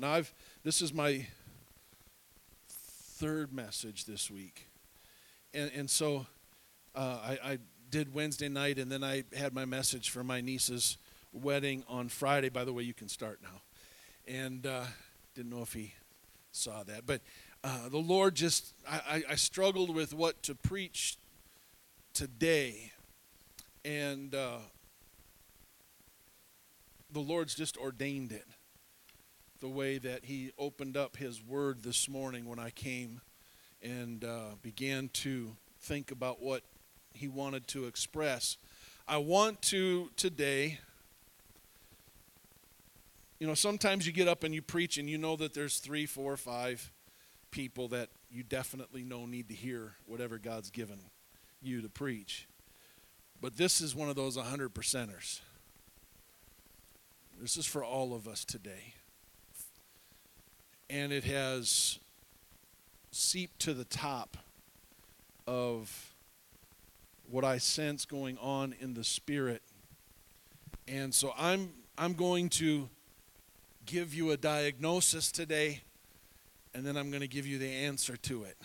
Now I've this is my third message this week, and and so uh, I, I did Wednesday night, and then I had my message for my niece's wedding on Friday. By the way, you can start now, and uh, didn't know if he saw that, but uh, the Lord just I, I, struggled with what to preach today, and uh, the Lord's just ordained it the way that He opened up His Word this morning when I came and uh, began to think about what He wanted to express. I want to today. You know, sometimes you get up and you preach and you know that there's three, four, five people that you definitely know need to hear whatever God's given you to preach. But this is one of those 100 percenters. This is for all of us today and it has seeped to the top of what I sense going on in the spirit. And so I'm I'm going to give you a diagnosis today and then I'm going to give you the answer to it.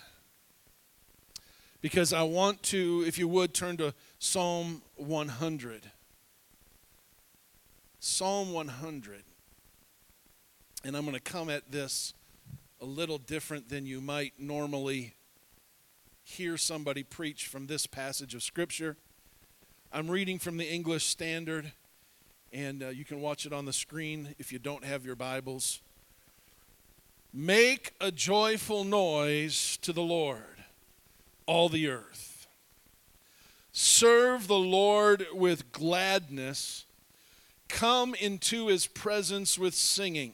Because I want to if you would turn to Psalm 100. Psalm 100 and I'm going to come at this a little different than you might normally hear somebody preach from this passage of Scripture. I'm reading from the English Standard, and uh, you can watch it on the screen if you don't have your Bibles. Make a joyful noise to the Lord, all the earth. Serve the Lord with gladness. Come into his presence with singing.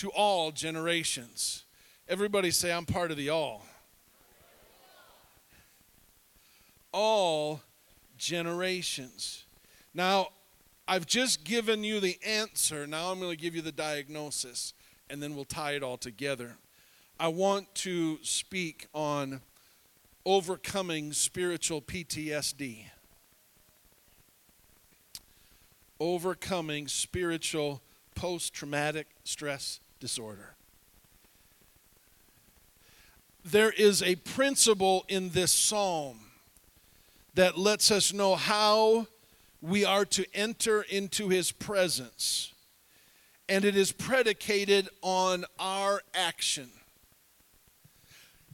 to all generations. Everybody say, I'm part of the all. All generations. Now, I've just given you the answer. Now I'm going to give you the diagnosis, and then we'll tie it all together. I want to speak on overcoming spiritual PTSD. Overcoming spiritual post traumatic stress disorder. There is a principle in this psalm that lets us know how we are to enter into his presence. And it is predicated on our action.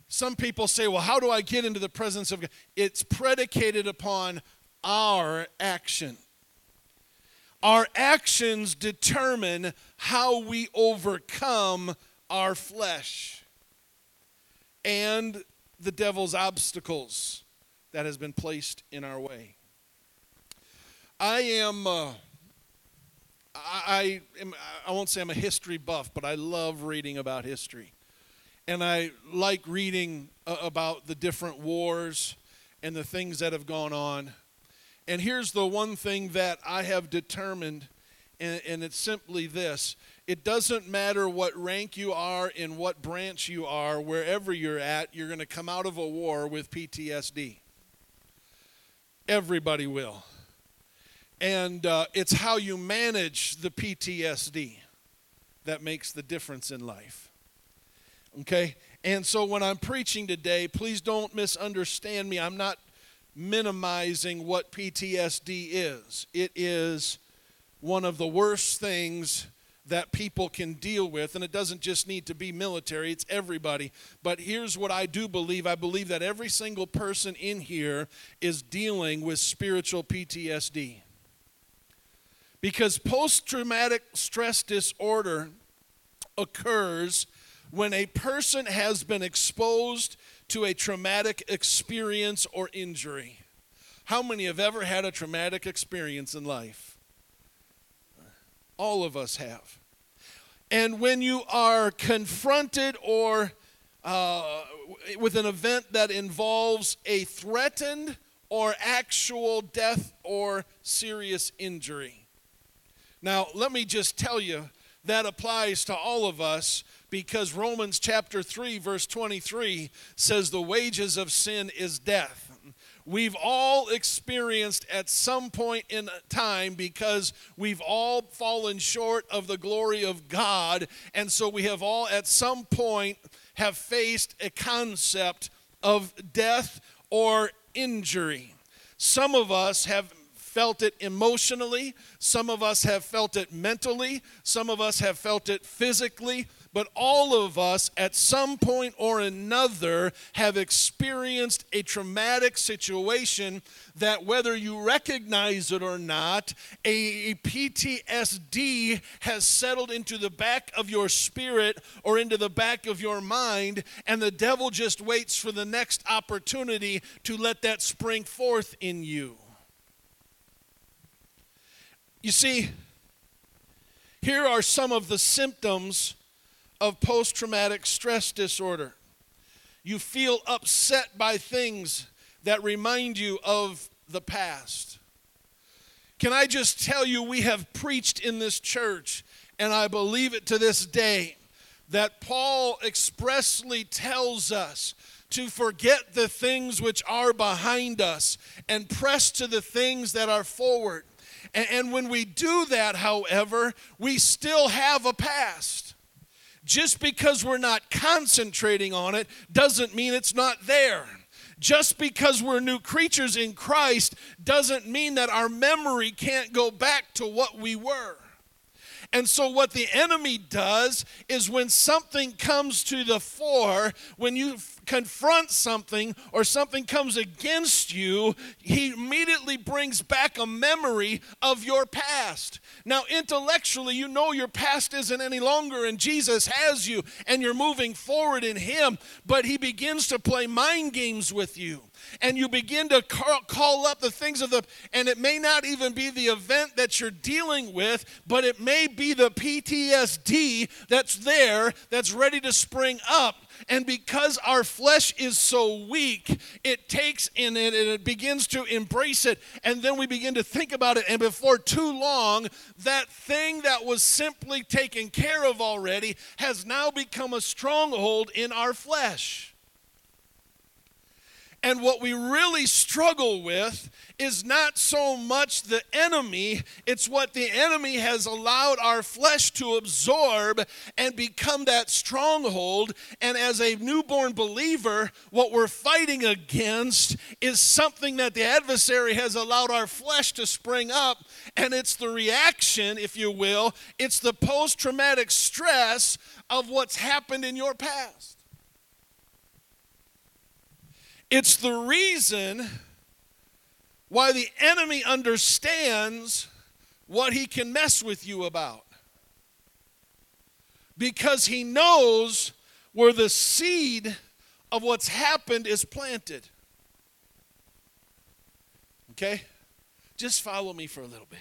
Some people say, well, how do I get into the presence of God? It's predicated upon our action. Our actions determine how we overcome our flesh and the devil's obstacles that has been placed in our way. I am uh, I, am, I won't say I'm a history buff, but I love reading about history. And I like reading uh, about the different wars and the things that have gone on. And here's the one thing that I have determined, and, and, it's simply this it doesn't matter what rank you are, in what branch you are, wherever you're at, you're going to come out of a war with PTSD. Everybody will. And uh, it's how you manage the PTSD that makes the difference in life. Okay? And so when I'm preaching today, please don't misunderstand me. I'm not minimizing what PTSD is. It is one of the worst things that people can deal with, and it doesn't just need to be military, it's everybody. But here's what I do believe I believe that every single person in here is dealing with spiritual PTSD. Because post traumatic stress disorder occurs when a person has been exposed to a traumatic experience or injury. How many have ever had a traumatic experience in life? All of us have. And when you are confronted or uh, with an event that involves a threatened or actual death or serious injury. Now, let me just tell you that applies to all of us because Romans chapter 3, verse 23 says, The wages of sin is death. We've all experienced at some point in time because we've all fallen short of the glory of God. And so we have all at some point have faced a concept of death or injury. Some of us have felt it emotionally, some of us have felt it mentally, some of us have felt it physically, but all of us at some point or another have experienced a traumatic situation that, whether you recognize it or not, a PTSD has settled into the back of your spirit or into the back of your mind, and the devil just waits for the next opportunity to let that spring forth in you. You see, here are some of the symptoms of post traumatic stress disorder. You feel upset by things that remind you of the past. Can I just tell you, we have preached in this church, and I believe it to this day, that Paul expressly tells us to forget the things which are behind us and press to the things that are forward. And, when we do that, however, we still have a past just because we're not concentrating on it doesn't mean it's not there. Just because we're new creatures in Christ doesn't mean that our memory can't go back to what we were. And so, what the enemy does is when something comes to the fore, when you confront something or something comes against you, he immediately brings back a memory of your past. Now, intellectually, you know your past isn't any longer, and Jesus has you, and you're moving forward in Him, but He begins to play mind games with you and you begin to call up the things of the, and it may not even be the event that you're dealing with, but it may be the PTSD that's there that's ready to spring up and because our flesh is so weak, it takes in it and it begins to embrace it. And then we begin to think about it. And before too long, that thing that was simply taken care of already has now become a stronghold in our flesh. And what we really struggle with is not so much the enemy, it's what the enemy has allowed our flesh to absorb and become that stronghold. And as a newborn believer, what we're fighting against is something that the adversary has allowed our flesh to spring up. And it's the reaction, if you will, it's the post traumatic stress of what's happened in your past. It's the reason why the enemy understands what he can mess with you about. Because he knows where the seed of what's happened is planted. Okay? Just follow me for a little bit.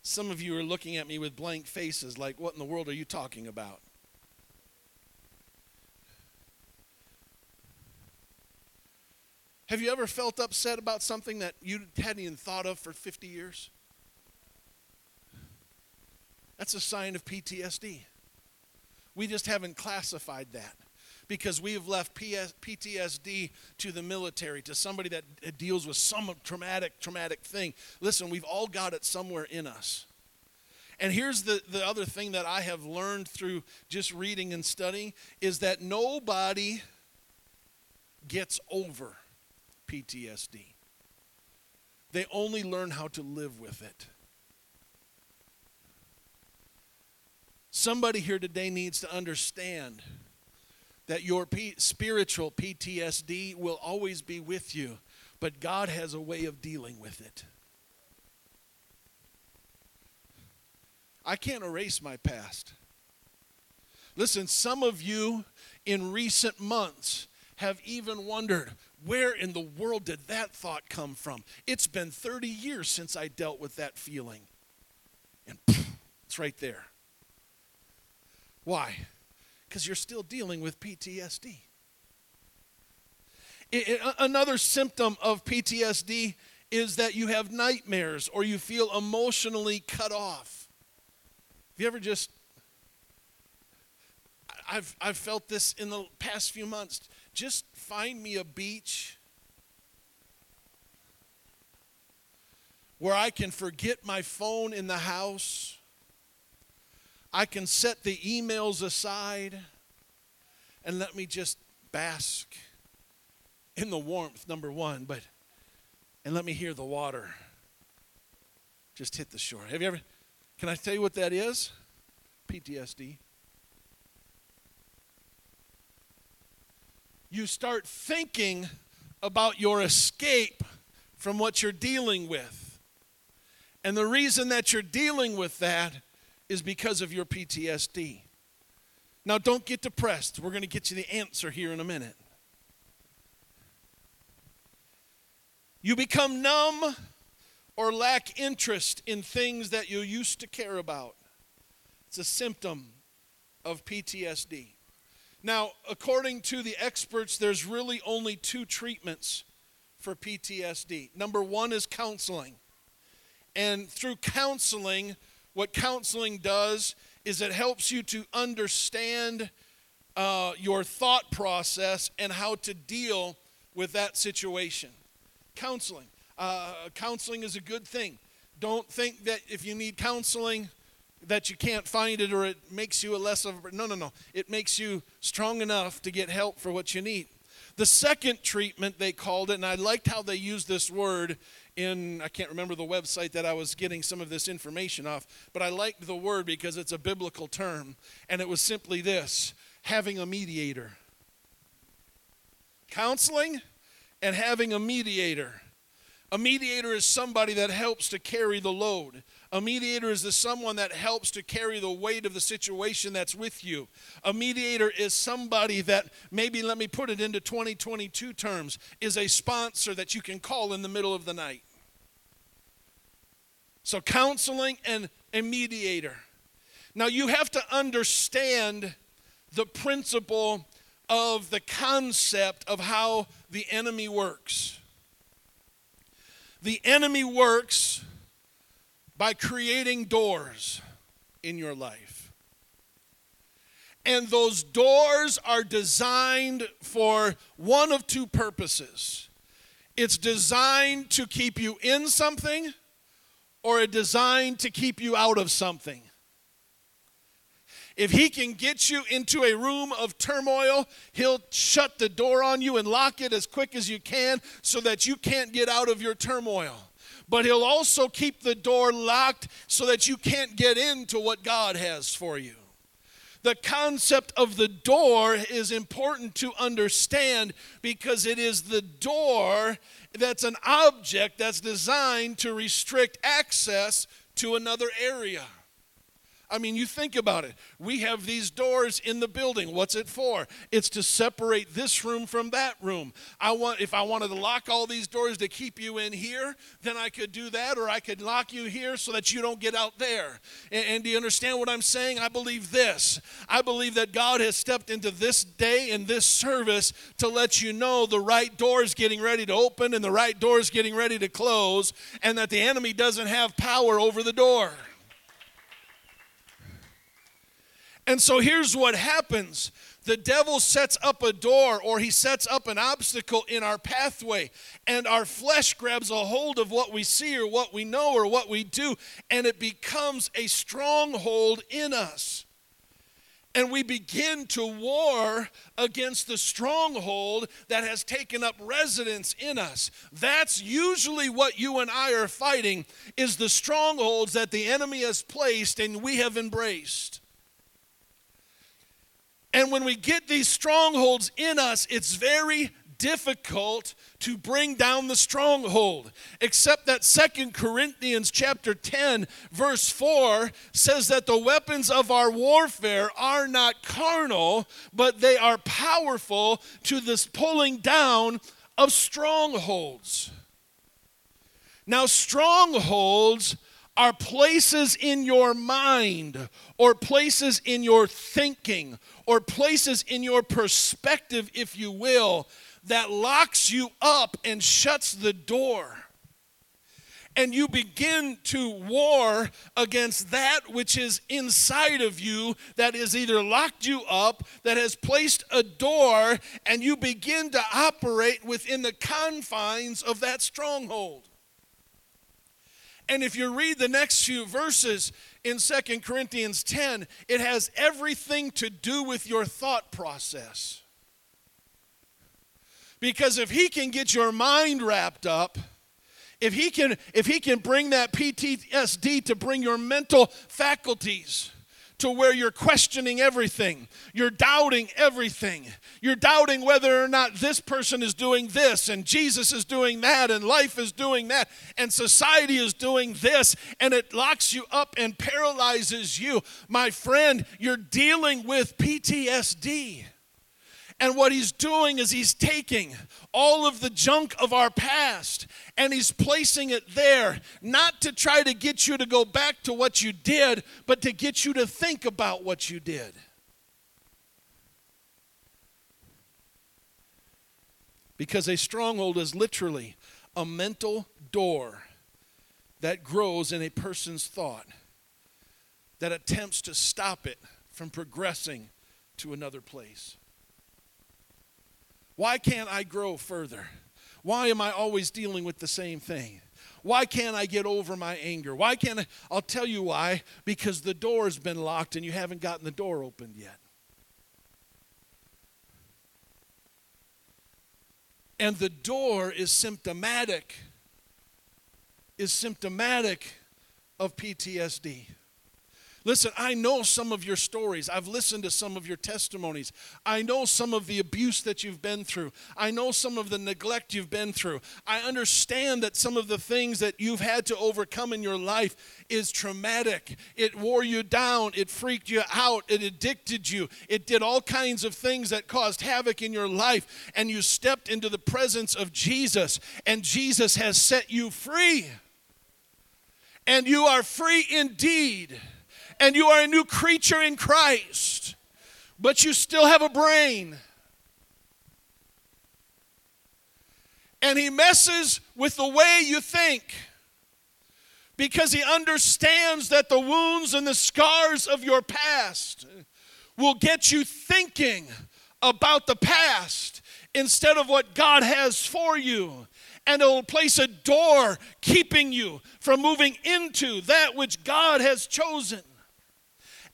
Some of you are looking at me with blank faces like, what in the world are you talking about? Have you ever felt upset about something that you hadn't even thought of for 50 years? That's a sign of PTSD. We just haven't classified that because we have left PTSD to the military, to somebody that deals with some traumatic, traumatic thing. Listen, we've all got it somewhere in us. And here's the, the other thing that I have learned through just reading and studying is that nobody gets over PTSD. They only learn how to live with it. Somebody here today needs to understand that your P- spiritual PTSD will always be with you, but God has a way of dealing with it. I can't erase my past. Listen, some of you in recent months have even wondered where in the world did that thought come from? It's been 30 years since I dealt with that feeling. And It's right there. Why? Because you're still dealing with PTSD. It, another symptom of PTSD is that you have nightmares or you feel emotionally cut off. Have you ever just I've I've felt this in the past few months. Just find me a beach where I can forget my phone in the house. I can set the emails aside and let me just bask in the warmth, number one, but and let me hear the water just hit the shore. Have you ever, can I tell you what that is? PTSD. You start thinking about your escape from what you're dealing with. And the reason that you're dealing with that is because of your PTSD. Now, don't get depressed. We're going to get you the answer here in a minute. You become numb or lack interest in things that you used to care about. It's a symptom of PTSD. Now, according to the experts, there's really only two treatments for PTSD. Number one is counseling. And through counseling, what counseling does is it helps you to understand uh, your thought process and how to deal with that situation. Counseling. Uh, counseling is a good thing. Don't think that if you need counseling, that you can't find it or it makes you a less of a no no no it makes you strong enough to get help for what you need the second treatment they called it and i liked how they used this word in, I can't remember the website that I was getting some of this information off, but I liked the word because it's a biblical term. And it was simply this having a mediator. Counseling and having a mediator. A mediator is somebody that helps to carry the load. A mediator is the someone that helps to carry the weight of the situation that's with you. A mediator is somebody that maybe let me put it into 2022 terms is a sponsor that you can call in the middle of the night. So, counseling and a mediator. Now, you have to understand the principle of the concept of how the enemy works. The enemy works by creating doors in your life. And those doors are designed for one of two purposes it's designed to keep you in something or a design to keep you out of something. If he can get you into a room of turmoil, he'll shut the door on you and lock it as quick as you can so that you can't get out of your turmoil. But he'll also keep the door locked so that you can't get into what God has for you. The concept of the door is important to understand because it is the door that's an object that's designed to restrict access to another area. I mean, you think about it. We have these doors in the building. What's it for? It's to separate this room from that room. I want if I wanted to lock all these doors to keep you in here, then I could do that or I could lock you here so that you don't get out there. And, and do you understand what I'm saying? I believe this. I believe that God has stepped into this day and this service to let you know the right door is getting ready to open and the right door is getting ready to close and that the enemy doesn't have power over the door. And so here's what happens the devil sets up a door or he sets up an obstacle in our pathway, and our flesh grabs a hold of what we see or what we know or what we do, and it becomes a stronghold in us. And we begin to war against the stronghold that has taken up residence in us. That's usually what you and I are fighting is the strongholds that the enemy has placed and we have embraced. And when we get these strongholds in us, it's very difficult to bring down the stronghold. Except that Second corinthians chapter 10 verse 4 says that the weapons of our warfare are not carnal but they are powerful to this pulling down of strongholds. Now strongholds are places in your mind or places in your thinking or places in your perspective, if you will, that locks you up and shuts the door. And you begin to war against that which is inside of you that has either locked you up, that has placed a door, and you begin to operate within the confines of that stronghold. And if you read the next few verses in Second Corinthians 10, it has everything to do with your thought process. Because if he can get your mind wrapped up, if he can if he can bring that PTSD to bring your mental faculties to where you're questioning everything. You're doubting everything. You're doubting whether or not this person is doing this, and Jesus is doing that, and life is doing that, and society is doing this, and it locks you up and paralyzes you. My friend, you're dealing with PTSD. And what he's doing is he's taking all of the junk of our past and he's placing it there, not to try to get you to go back to what you did, but to get you to think about what you did. Because a stronghold is literally a mental door that grows in a person's thought that attempts to stop it from progressing to another place. Why can't I grow further? Why am I always dealing with the same thing? Why can't I get over my anger? Why can't I? I'll tell you why. Because the door's been locked and you haven't gotten the door opened yet. And the door is symptomatic, is symptomatic of PTSD. Listen, I know some of your stories. I've listened to some of your testimonies. I know some of the abuse that you've been through. I know some of the neglect you've been through. I understand that some of the things that you've had to overcome in your life is traumatic. It wore you down, it freaked you out, it addicted you, it did all kinds of things that caused havoc in your life. And you stepped into the presence of Jesus, and Jesus has set you free. And you are free indeed and you are a new creature in Christ, but you still have a brain. And he messes with the way you think because he understands that the wounds and the scars of your past will get you thinking about the past instead of what God has for you. And it'll place a door keeping you from moving into that which God has chosen.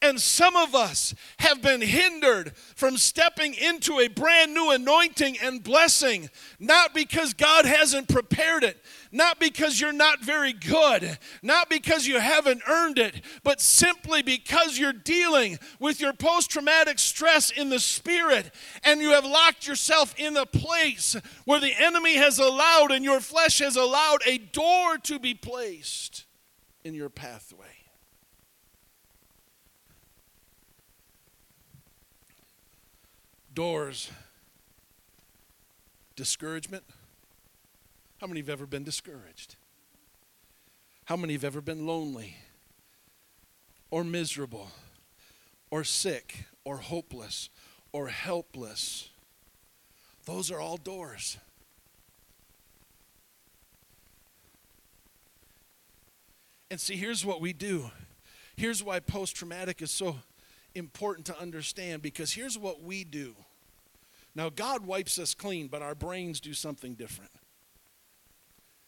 And some of us have been hindered from stepping into a brand new anointing and blessing, not because God hasn't prepared it, not because you're not very good, not because you haven't earned it, but simply because you're dealing with your post traumatic stress in the spirit and you have locked yourself in a place where the enemy has allowed and your flesh has allowed a door to be placed in your pathway. Doors. Discouragement. How many have ever been discouraged? How many have ever been lonely or miserable or sick or hopeless or helpless? Those are all doors. And see, here's what we do. Here's why post traumatic is so important to understand because here's what we do now, God wipes us clean, but our brains do something different.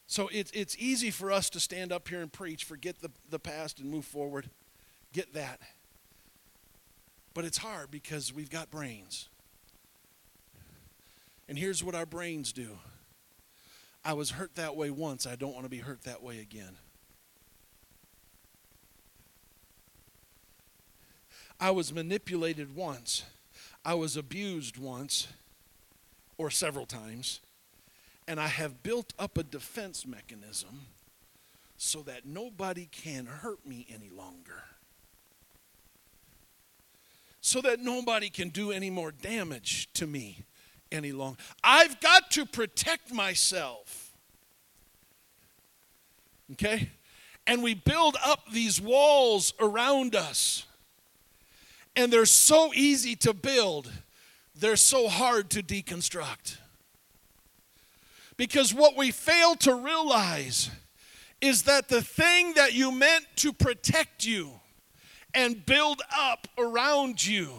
So it's, it's easy for us to stand up here and preach, forget the, the past and move forward. Get that. But it's hard because we've got brains. And here's what our brains do I was hurt that way once, I don't want to be hurt that way again. I was manipulated once. I was abused once or several times, and I have built up a defense mechanism so that nobody can hurt me any longer. So that nobody can do any more damage to me any longer. I've got to protect myself. Okay? and we build up these walls around us. And they're so easy to build, they're so hard to deconstruct. Because what we fail to realize is that the thing that you meant to protect you and build up around you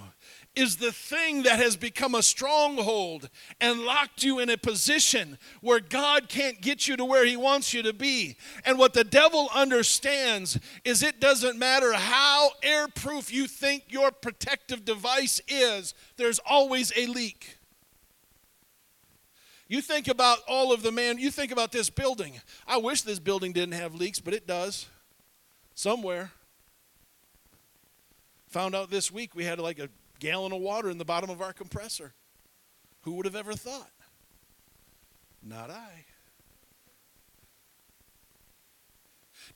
is the thing that has become a stronghold and locked you in a position where God can't get you to where He wants you to be. And what the devil understands is it doesn't matter how airproof you think your protective device is, there's always a leak. You think about all of the man, you think about this building. I wish this building didn't have leaks, but it does somewhere. Found out this week we had like a gallon of water in the bottom of our compressor. Who would have ever thought? Not I.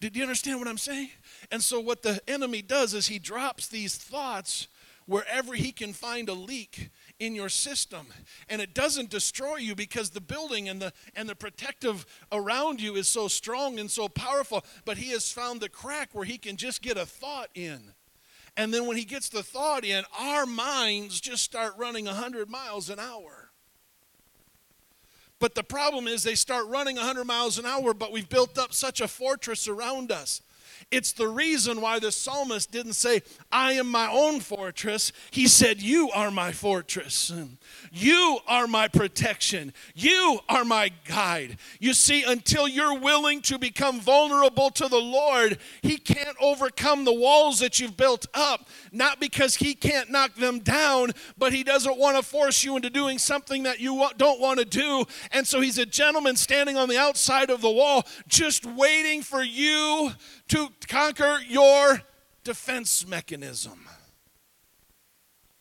Did you understand what I'm saying? And so, what the enemy does is he drops these thoughts wherever he can find a leak in your system and it doesn't destroy you because the building and the and the protective around you is so strong and so powerful but he has found the crack where he can just get a thought in and then when he gets the thought in, our minds just start running 100 miles an hour. But the problem is they start running 100 miles an hour, but we've built up such a fortress around us it's the reason why the psalmist didn't say, I am my own fortress. He said, You are my fortress. You are my protection. You are my guide. You see, until you're willing to become vulnerable to the Lord, He can't overcome the walls that you've built up. Not because He can't knock them down, but He doesn't want to force you into doing something that you don't want to do. And so He's a gentleman standing on the outside of the wall, just waiting for you to conquer your defense mechanism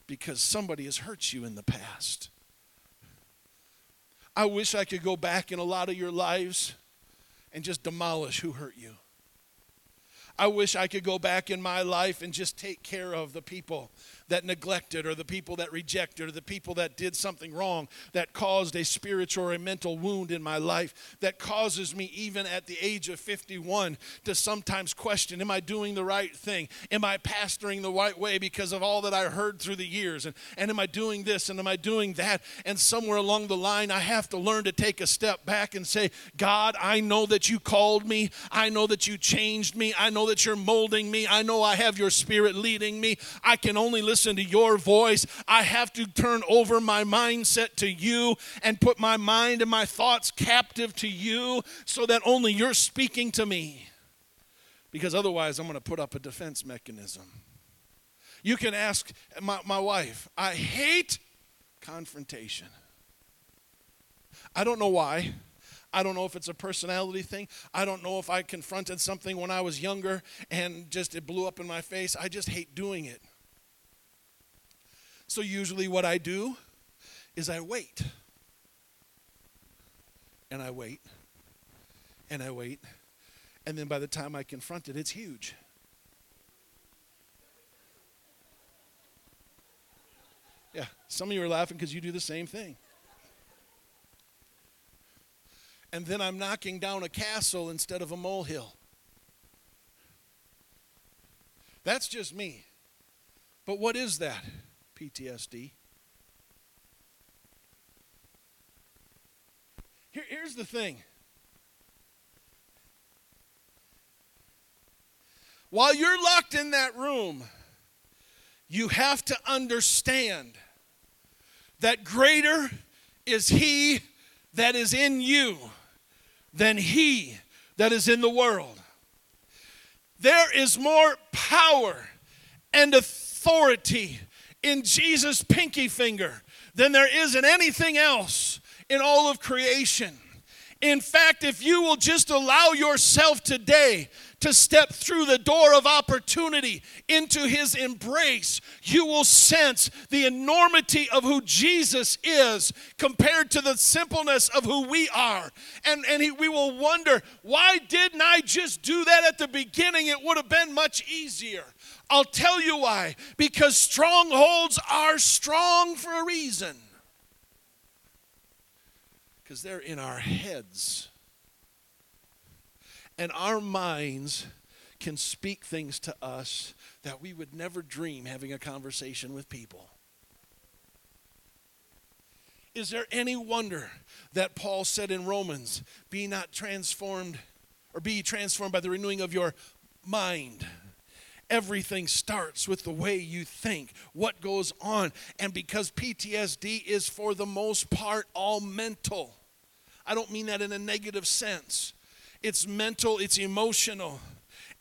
because somebody has hurt you in the past. I wish I could go back in a lot of your lives and just demolish who hurt you. I wish I could go back in my life and just take care of the people that neglected or the people that rejected or the people that did something wrong that caused a spiritual or a mental wound in my life that causes me even at the age of 51 to sometimes question am I doing the right thing? Am I pastoring the right way because of all that I heard through the years? And, and am I doing this and am I doing that? And somewhere along the line, I have to learn to take a step back and say, God, I know that you called me. I know that you changed me. I know that you're molding me. I know I have your spirit leading me. I can only listen listen to your voice. I have to turn over my mindset to you and put my mind and my thoughts captive to you so that only you're speaking to me. Because otherwise, I'm going to put up a defense mechanism. You can ask my, my wife, I hate confrontation. I don't know why. I don't know if it's a personality thing. I don't know if I confronted something when I was younger and just it blew up in my face. I just hate doing it. So, usually, what I do is I wait. And I wait. And I wait. And then by the time I confront it, it's huge. Yeah, some of you are laughing because you do the same thing. And then I'm knocking down a castle instead of a molehill. That's just me. But what is that? PTSD. Here, here's the thing. While you're locked in that room, you have to understand that greater is He that is in you than He that is in the world. There is more power and authority in Jesus' pinky finger than there is in anything else in all of creation. In fact, if you will just allow yourself today to step through the door of opportunity into his embrace, you will sense the enormity of who Jesus is compared to the simpleness of who we are. And, and he, we will wonder, why didn't I just do that at the beginning? It would have been much easier. I'll tell you why. Because strongholds are strong for a reason. Because they're in our heads. And our minds can speak things to us that we would never dream having a conversation with people. Is there any wonder that Paul said in Romans, be not transformed or be transformed by the renewing of your mind? Everything starts with the way you think, what goes on. And because PTSD is for the most part all mental, I don't mean that in a negative sense. It's mental, it's emotional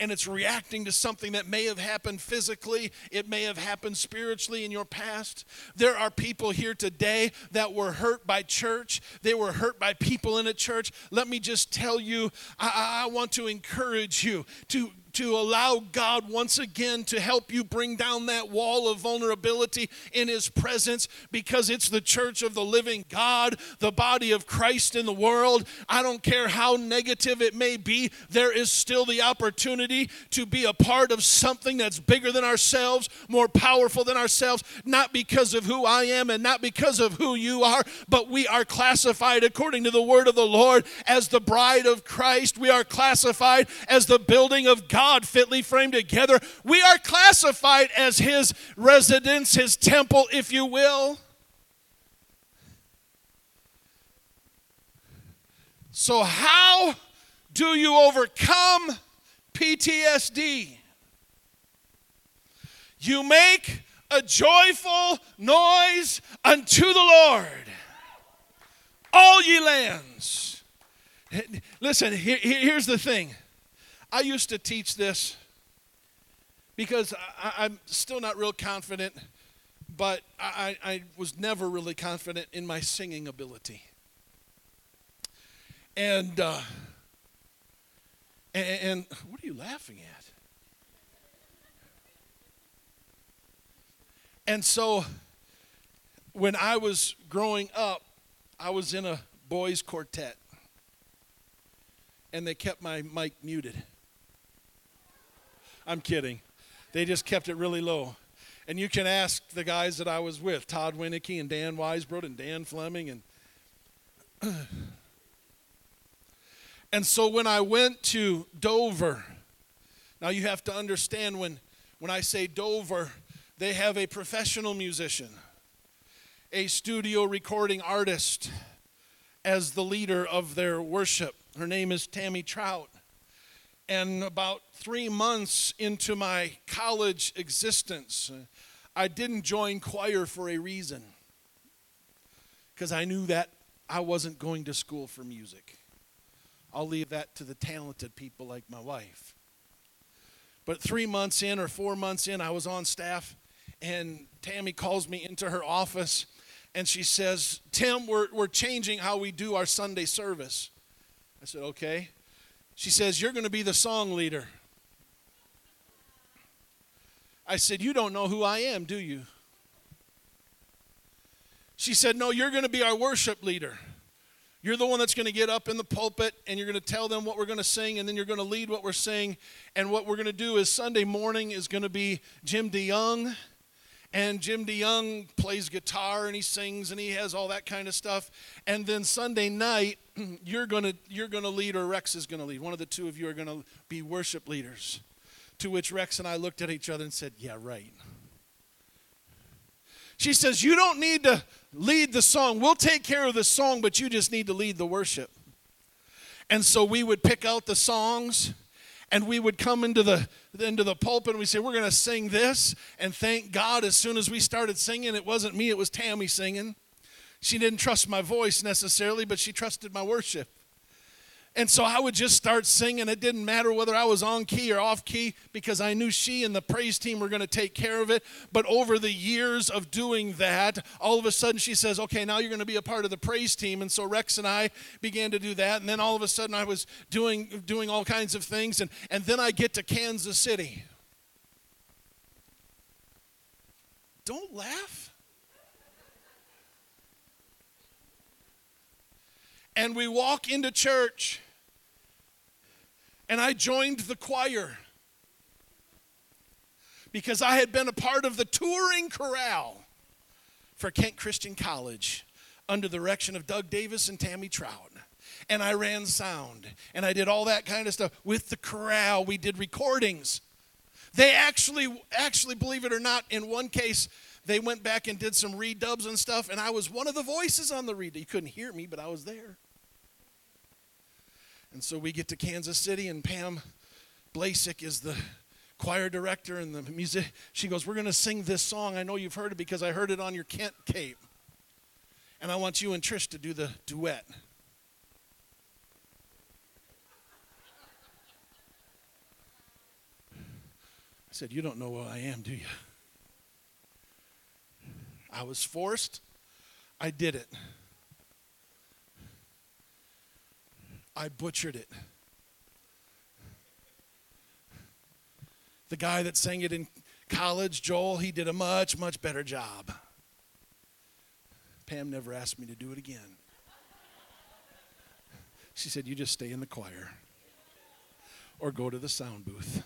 and it's reacting to something that may have happened physically, it may have happened spiritually in your past. There are people here today that were hurt by church, they were hurt by people in a church. Let me just tell you, I, I want to encourage you to to allow God once again to help you bring down that wall of vulnerability in His presence because it's the church of the living God, the body of Christ in the world. I don't care how negative it may be, there is still the opportunity to be a part of something that's bigger than ourselves, more powerful than ourselves, not because of who I am and not because of who you are, but we are classified according to the word of the Lord as the bride of Christ. We are classified as the building of God God fitly framed together. We are classified as His residence, His temple, if you will. So, how do you overcome PTSD? You make a joyful noise unto the Lord, all ye lands. Listen, here, here's the thing I used to teach this because I, am still not real confident, but I, I was never really confident in my singing ability. And, uh, and, and what are you laughing at? And so when I was growing up, I was in a boys' quartet, and they kept my mic muted. I'm kidding. They just kept it really low. And you can ask the guys that I was with, Todd Winicky and Dan Weisbrod and Dan Fleming and And so when I went to Dover, now you have to understand when when I say Dover, they have a professional musician, a studio recording artist as the leader of their worship. Her name is Tammy Trout. And about three months into my college existence, I didn't join choir for a reason. Because I knew that I wasn't going to school for music. I'll leave that to the talented people like my wife. But three months in or four months in, I was on staff, and Tammy calls me into her office and she says, Tim, we're, we're changing how we do our Sunday service. I said, okay. She says, You're going to be the song leader. I said, You don't know who I am, do you? She said, No, you're going to be our worship leader. You're the one that's going to get up in the pulpit and you're going to tell them what we're going to sing and then you're going to lead what we're singing. And what we're going to do is Sunday morning is going to be Jim DeYoung. And Jim DeYoung plays guitar and he sings and he has all that kind of stuff. And then Sunday night, you're to you're to lead or Rex is to lead. One of the two of you are to be worship leaders. To which Rex and I looked at each other and said, "Yeah, right." She says, "You don't need to lead the song. We'll take care of the song, but you just need to lead the worship." And so we would pick out the songs and we would come into the into the pulpit and we say we're going to sing this and thank god as soon as we started singing it wasn't me it was tammy singing she didn't trust my voice necessarily, but she trusted my worship. And so I would just start singing. It didn't matter whether I was on key or off key because I knew she and the praise team were going to take care of it. But over the years of doing that, all of a sudden she says, Okay, now you're going to be a part of the praise team. And so Rex and I began to do that. And then all of a sudden I was doing, doing all kinds of things. And, and then I get to Kansas City. Don't laugh. And we walk into church, and I joined the choir because I had been a part of the touring chorale for Kent Christian College under the direction of Doug Davis and Tammy Trout. and I ran sound and I did all that kind of stuff with the chorale. We did recordings. They actually, actually, believe it or not, in one case, they went back and did some redubs and stuff, and I was one of the voices on the read. You couldn't hear me, but I was there. And so we get to Kansas City, and Pam Blasek is the choir director and the music. She goes, We're going to sing this song. I know you've heard it because I heard it on your Kent tape. And I want you and Trish to do the duet. I said, You don't know who I am, do you? I was forced. I did it. I butchered it. The guy that sang it in college, Joel, he did a much, much better job. Pam never asked me to do it again. She said, You just stay in the choir or go to the sound booth.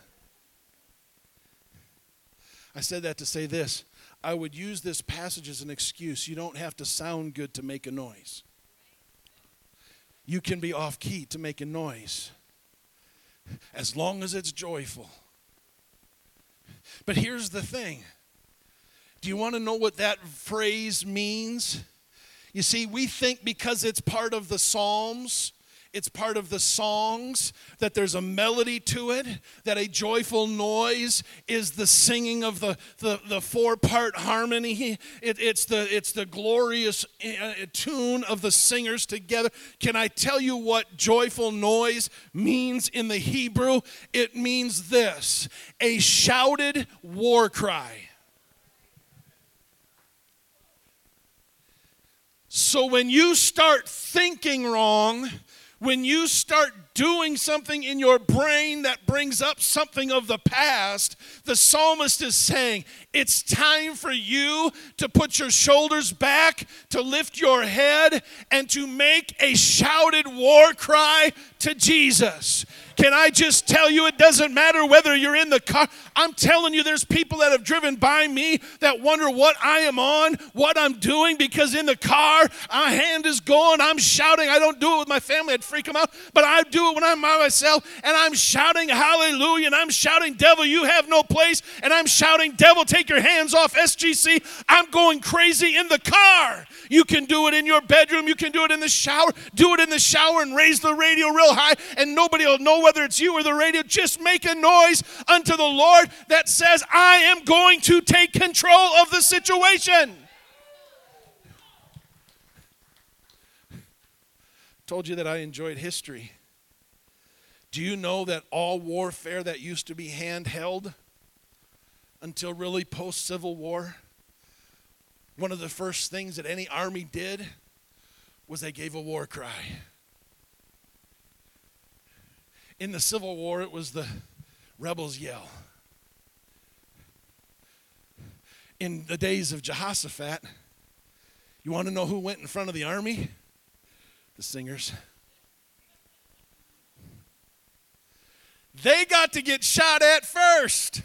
I said that to say this I would use this passage as an excuse. You don't have to sound good to make a noise. You can be off key to make a noise as long as it's joyful. But here's the thing do you want to know what that phrase means? You see, we think because it's part of the Psalms it's part of the songs, that there's a melody to it, that a joyful noise is the singing of the, the, the four part harmony. It, it's, the, it's the glorious uh, tune of the singers together. Can I tell you what joyful noise means in the Hebrew? It means this a shouted war cry. So when you start thinking wrong, when you start doing something in your brain that brings up something of the past, the psalmist is saying, It's time for you to put your shoulders back, to lift your head, and to make a shouted war cry to Jesus. Can I just tell you, it doesn't matter whether you're in the car. I'm telling you, there's people that have driven by me that wonder what I am on, what I'm doing, because in the car, my hand is going, I'm shouting. I don't do it with my family, I'd freak them out, but I do it when I'm by myself, and I'm shouting hallelujah, and I'm shouting, devil, you have no place, and I'm shouting, devil, take your hands off SGC. I'm going crazy in the car. You can do it in your bedroom, you can do it in the shower. Do it in the shower and raise the radio real high, and nobody will know whether it's you or the radio, just make a noise unto the Lord that says, I am going to take control of the situation. Told you that I enjoyed history. Do you know that all warfare that used to be handheld until really post Civil War, one of the first things that any army did was they gave a war cry? In the Civil War, it was the rebels yell. In the days of Jehoshaphat, you want to know who went in front of the army? The singers. They got to get shot at first.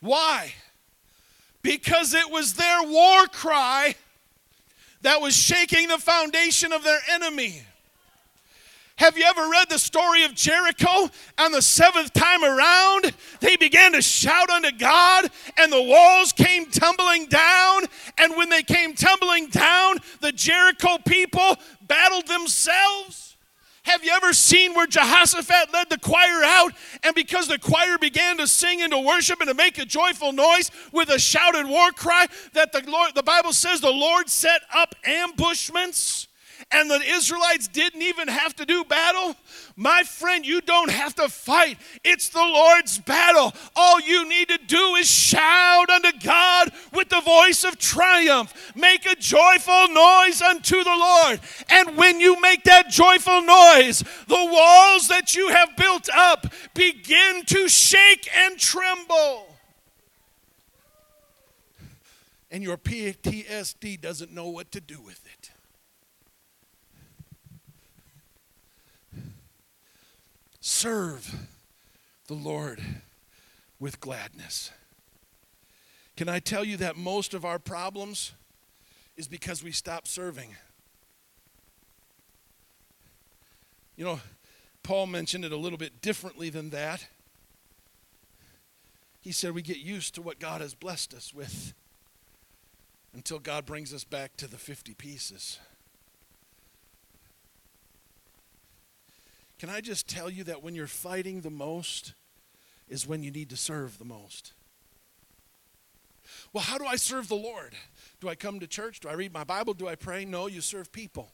Why? Because it was their war cry that was shaking the foundation of their enemy. Have you ever read the story of Jericho? And the seventh time around, they began to shout unto God, and the walls came tumbling down. And when they came tumbling down, the Jericho people battled themselves. Have you ever seen where Jehoshaphat led the choir out, and because the choir began to sing and to worship and to make a joyful noise with a shouted war cry, that the Lord, the Bible says the Lord set up ambushments? And the Israelites didn't even have to do battle, my friend, you don't have to fight. It's the Lord's battle. All you need to do is shout unto God with the voice of triumph. Make a joyful noise unto the Lord. And when you make that joyful noise, the walls that you have built up begin to shake and tremble. And your PTSD doesn't know what to do with it. Serve the Lord with gladness. Can I tell you that most of our problems is because we stop serving. You know, Paul mentioned it a little bit differently than that. He said we get used to what God has blessed us with until God brings us back to the 50 pieces. Can I just tell you that when you're fighting the most is when you need to serve the most? Well, how do I serve the Lord? Do I come to church? Do I read my Bible? Do I pray? No, you serve people.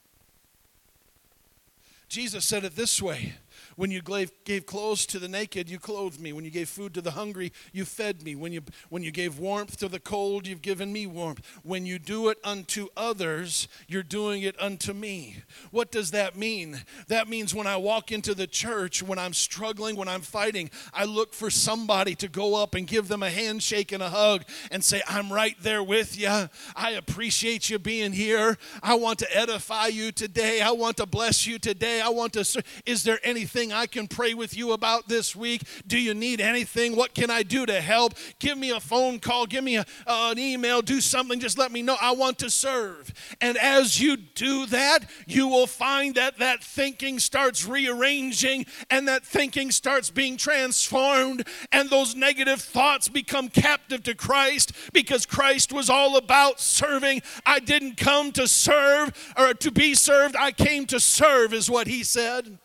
Jesus said it this way when you gave, clothes to the naked, you clothed me. When you gave food to the hungry, you fed me. When you, when you gave warmth to the cold, you've given me warmth. When you do it unto others, you're doing it unto me. What does that mean? That means when I walk into the church, when I'm struggling, when I'm fighting, I look for somebody to go up and give them a handshake and a hug and say, I'm right there with you. I appreciate you being here. I want to edify you today. I want to bless you today. I want to. Is there anything? Anything I can pray with you about this week? Do you need anything? What can I do to help? Give me a phone call, give me a, uh, an email, do something. Just let me know. I want to serve. And as you do that, you will find that that thinking starts rearranging and that thinking starts being transformed, and those negative thoughts become captive to Christ because Christ was all about serving. I didn't come to serve or to be served, I came to serve, is what he said.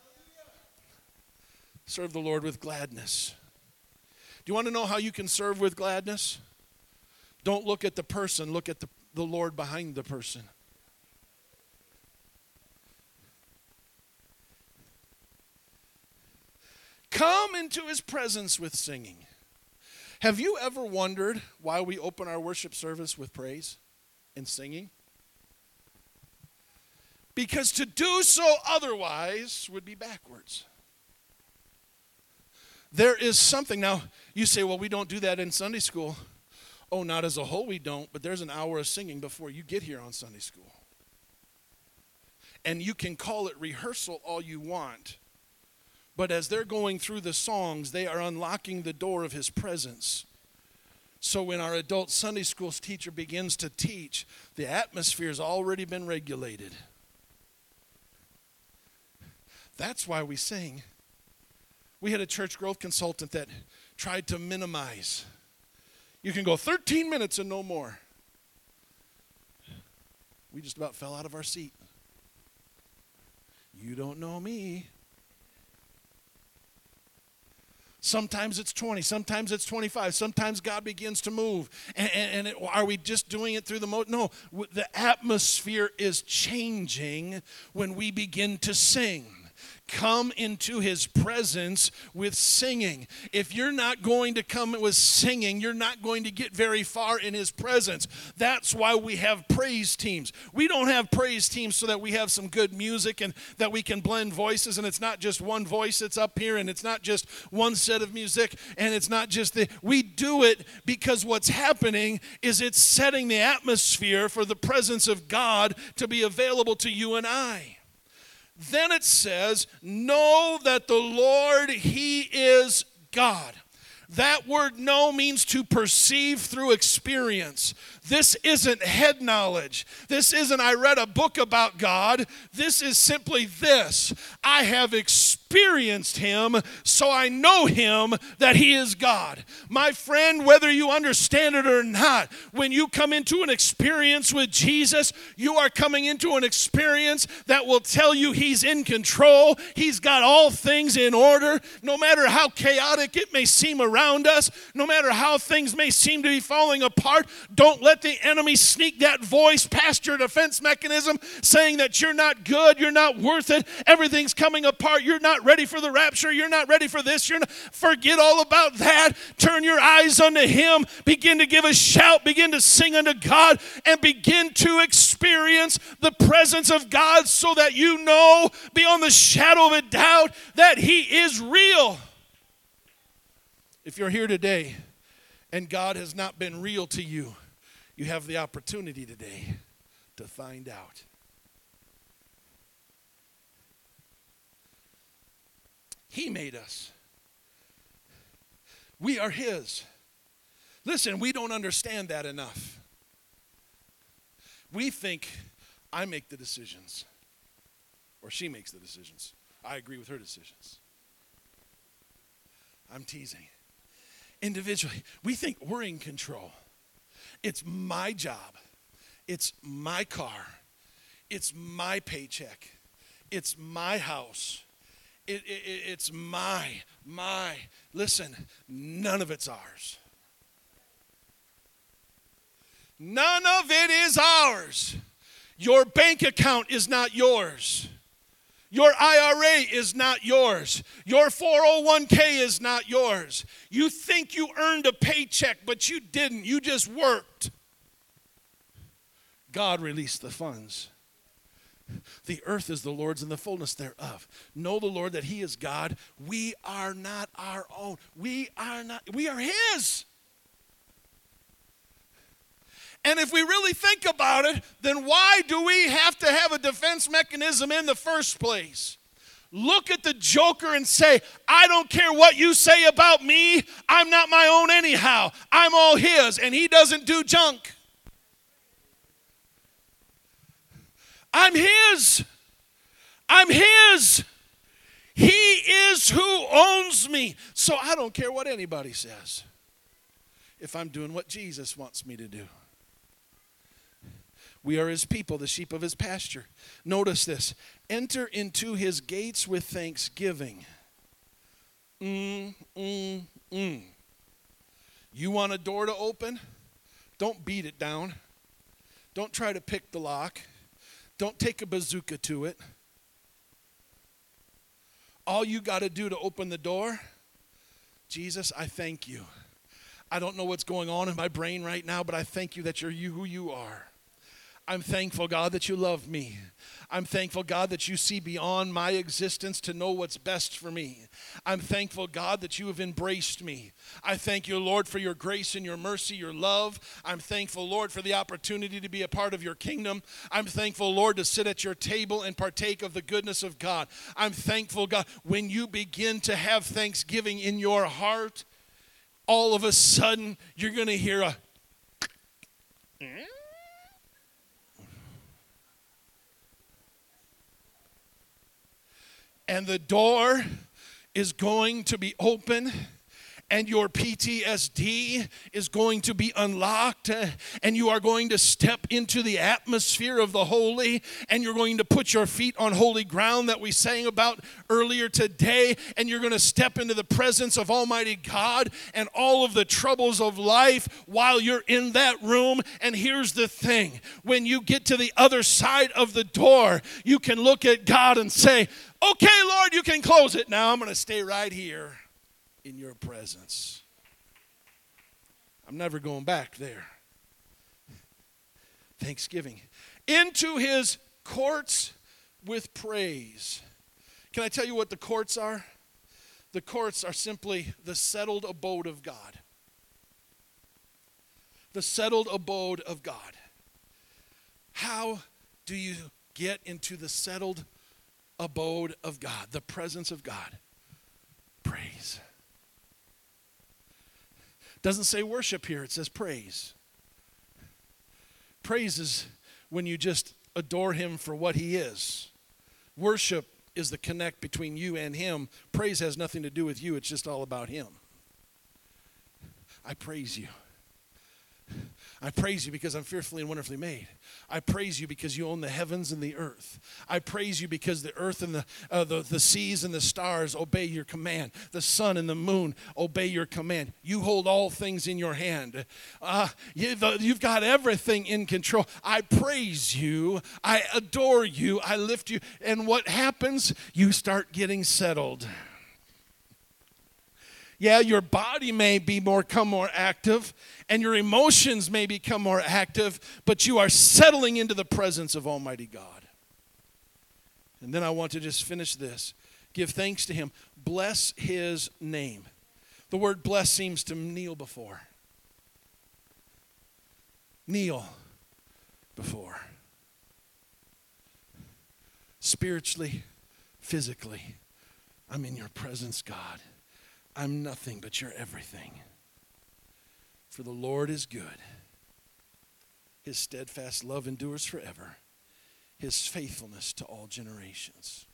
Serve the Lord with gladness. Do you want to know how you can serve with gladness? Don't look at the person, look at the, the Lord behind the person. Come into his presence with singing. Have you ever wondered why we open our worship service with praise and singing? Because to do so otherwise would be backwards. There is something. Now, you say, well, we don't do that in Sunday school. Oh, not as a whole, we don't, but there's an hour of singing before you get here on Sunday school. And you can call it rehearsal all you want. But as they're going through the songs, they are unlocking the door of his presence. So when our adult Sunday school teacher begins to teach, the atmosphere has already been regulated. That's why we sing. We had a church growth consultant that tried to minimize. You can go 13 minutes and no more. We just about fell out of our seat. You don't know me. Sometimes it's 20, sometimes it's 25, sometimes God begins to move. And, and, and it, are we just doing it through the mo? No, the atmosphere is changing when we begin to sing come into his presence with singing. If you're not going to come with singing, you're not going to get very far in his presence. That's why we have praise teams. We don't have praise teams so that we have some good music and that we can blend voices and it's not just one voice that's up here and it's not just one set of music and it's not just the we do it because what's happening is it's setting the atmosphere for the presence of God to be available to you and I. Then it says, Know that the Lord, He is God. That word know means to perceive through experience. This isn't head knowledge. This isn't, I read a book about God. This is simply this I have experienced Him, so I know Him that He is God. My friend, whether you understand it or not, when you come into an experience with Jesus, you are coming into an experience that will tell you He's in control. He's got all things in order. No matter how chaotic it may seem around us, no matter how things may seem to be falling apart, don't let the enemy sneak that voice past your defense mechanism saying that you're not good, you're not worth it, everything's coming apart, you're not ready for the rapture, you're not ready for this, you're not, forget all about that. Turn your eyes unto him, begin to give a shout, begin to sing unto God, and begin to experience the presence of God so that you know beyond the shadow of a doubt that he is real. If you're here today and God has not been real to you, you have the opportunity today to find out. He made us. We are His. Listen, we don't understand that enough. We think I make the decisions, or she makes the decisions. I agree with her decisions. I'm teasing. Individually, we think we're in control. It's my job, it's my car, it's my paycheck, it's my house. It, it, it's my, my. Listen, none of it's ours. None of it is ours. Your bank account is not yours. Your IRA is not yours. Your 401k is not yours. You think you earned a paycheck, but you didn't. You just worked. God released the funds. The earth is the Lord's and the fullness thereof. Know the Lord that He is God. We are not our own. We are not, we are His. And if we really think about it, then why do we have to have a defense mechanism in the first place? Look at the joker and say, I don't care what you say about me. I'm not my own anyhow. I'm all his, and he doesn't do junk. I'm his. I'm his. He is who owns me. So I don't care what anybody says if I'm doing what Jesus wants me to do. We are his people, the sheep of his pasture. Notice this enter into his gates with thanksgiving. Mm, mm, mm. You want a door to open? Don't beat it down. Don't try to pick the lock. Don't take a bazooka to it. All you got to do to open the door, Jesus, I thank you. I don't know what's going on in my brain right now, but I thank you that you're you who you are. I'm thankful, God, that you love me. I'm thankful, God, that you see beyond my existence to know what's best for me. I'm thankful, God, that you have embraced me. I thank you, Lord, for your grace and your mercy, your love. I'm thankful, Lord, for the opportunity to be a part of your kingdom. I'm thankful, Lord, to sit at your table and partake of the goodness of God. I'm thankful, God, when you begin to have thanksgiving in your heart, all of a sudden you're going to hear a. and the door is going to be open and your PTSD is going to be unlocked, uh, and you are going to step into the atmosphere of the holy, and you're going to put your feet on holy ground that we sang about earlier today, and you're going to step into the presence of Almighty God and all of the troubles of life while you're in that room. And here's the thing when you get to the other side of the door, you can look at God and say, Okay, Lord, you can close it now. I'm going to stay right here in your presence. I'm never going back there. Thanksgiving. Into his courts with praise. Can I tell you what the courts are? The courts are simply the settled abode of God. The settled abode of God. How do you get into the settled abode of God, the presence of God? Praise. Doesn't say worship here, it says praise. Praise is when you just adore him for what he is. Worship is the connect between you and him. Praise has nothing to do with you, it's just all about him. I praise you. I praise you because I'm fearfully and wonderfully made. I praise you because you own the heavens and the earth. I praise you because the earth and the, uh, the, the seas and the stars obey your command. The sun and the moon obey your command. You hold all things in your hand. Uh, you, the, you've got everything in control. I praise you. I adore you. I lift you. And what happens? You start getting settled. Yeah, your body may be more come more active and your emotions may become more active, but you are settling into the presence of Almighty God. And then I want to just finish this. Give thanks to him. Bless his name. The word bless seems to kneel before. Kneel before. Spiritually, physically, I'm in your presence, God. I'm nothing, but you're everything. For the Lord is good, His steadfast love endures forever, His faithfulness to all generations.